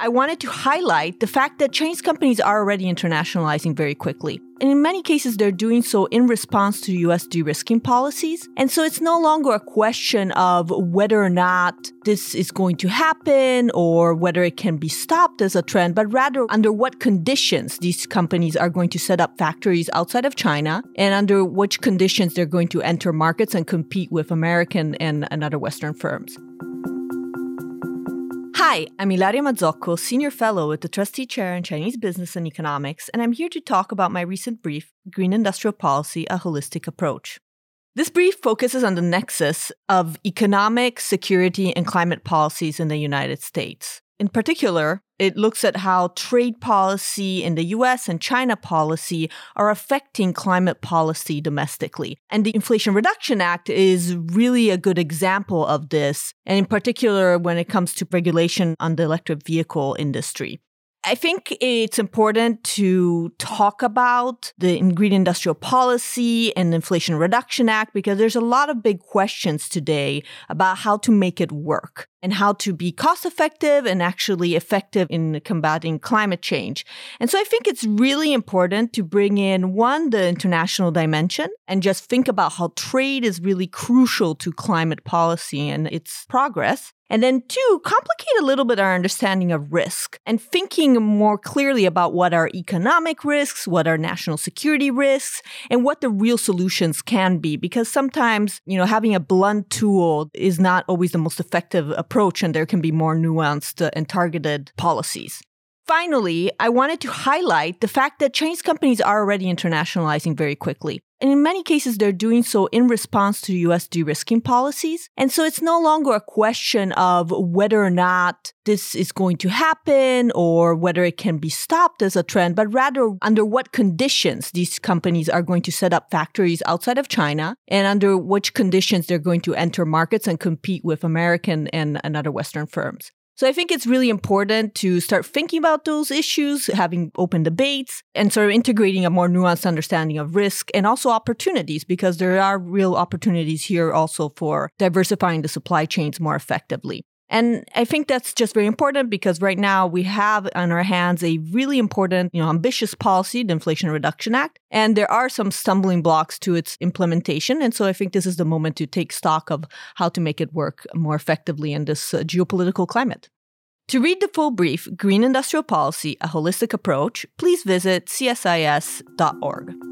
I wanted to highlight the fact that Chinese companies are already internationalizing very quickly. And in many cases, they're doing so in response to US de risking policies. And so it's no longer a question of whether or not this is going to happen or whether it can be stopped as a trend, but rather under what conditions these companies are going to set up factories outside of China and under which conditions they're going to enter markets and compete with American and, and other Western firms. Hi, I'm Ilaria Mazzocco, Senior Fellow at the Trustee Chair in Chinese Business and Economics, and I'm here to talk about my recent brief, Green Industrial Policy A Holistic Approach. This brief focuses on the nexus of economic, security, and climate policies in the United States. In particular, it looks at how trade policy in the US and China policy are affecting climate policy domestically. And the Inflation Reduction Act is really a good example of this, and in particular when it comes to regulation on the electric vehicle industry. I think it's important to talk about the Green Industrial Policy and Inflation Reduction Act because there's a lot of big questions today about how to make it work and how to be cost effective and actually effective in combating climate change. And so I think it's really important to bring in one, the international dimension and just think about how trade is really crucial to climate policy and its progress. And then, two, complicate a little bit our understanding of risk and thinking more clearly about what are economic risks, what are national security risks, and what the real solutions can be. Because sometimes, you know, having a blunt tool is not always the most effective approach, and there can be more nuanced uh, and targeted policies. Finally, I wanted to highlight the fact that Chinese companies are already internationalizing very quickly. And in many cases, they're doing so in response to US de risking policies. And so it's no longer a question of whether or not this is going to happen or whether it can be stopped as a trend, but rather under what conditions these companies are going to set up factories outside of China and under which conditions they're going to enter markets and compete with American and, and other Western firms. So I think it's really important to start thinking about those issues, having open debates, and sort of integrating a more nuanced understanding of risk and also opportunities, because there are real opportunities here also for diversifying the supply chains more effectively. And I think that's just very important because right now we have on our hands a really important, you know, ambitious policy, the Inflation Reduction Act, and there are some stumbling blocks to its implementation. And so I think this is the moment to take stock of how to make it work more effectively in this uh, geopolitical climate. To read the full brief, Green Industrial Policy, a Holistic Approach, please visit csis.org.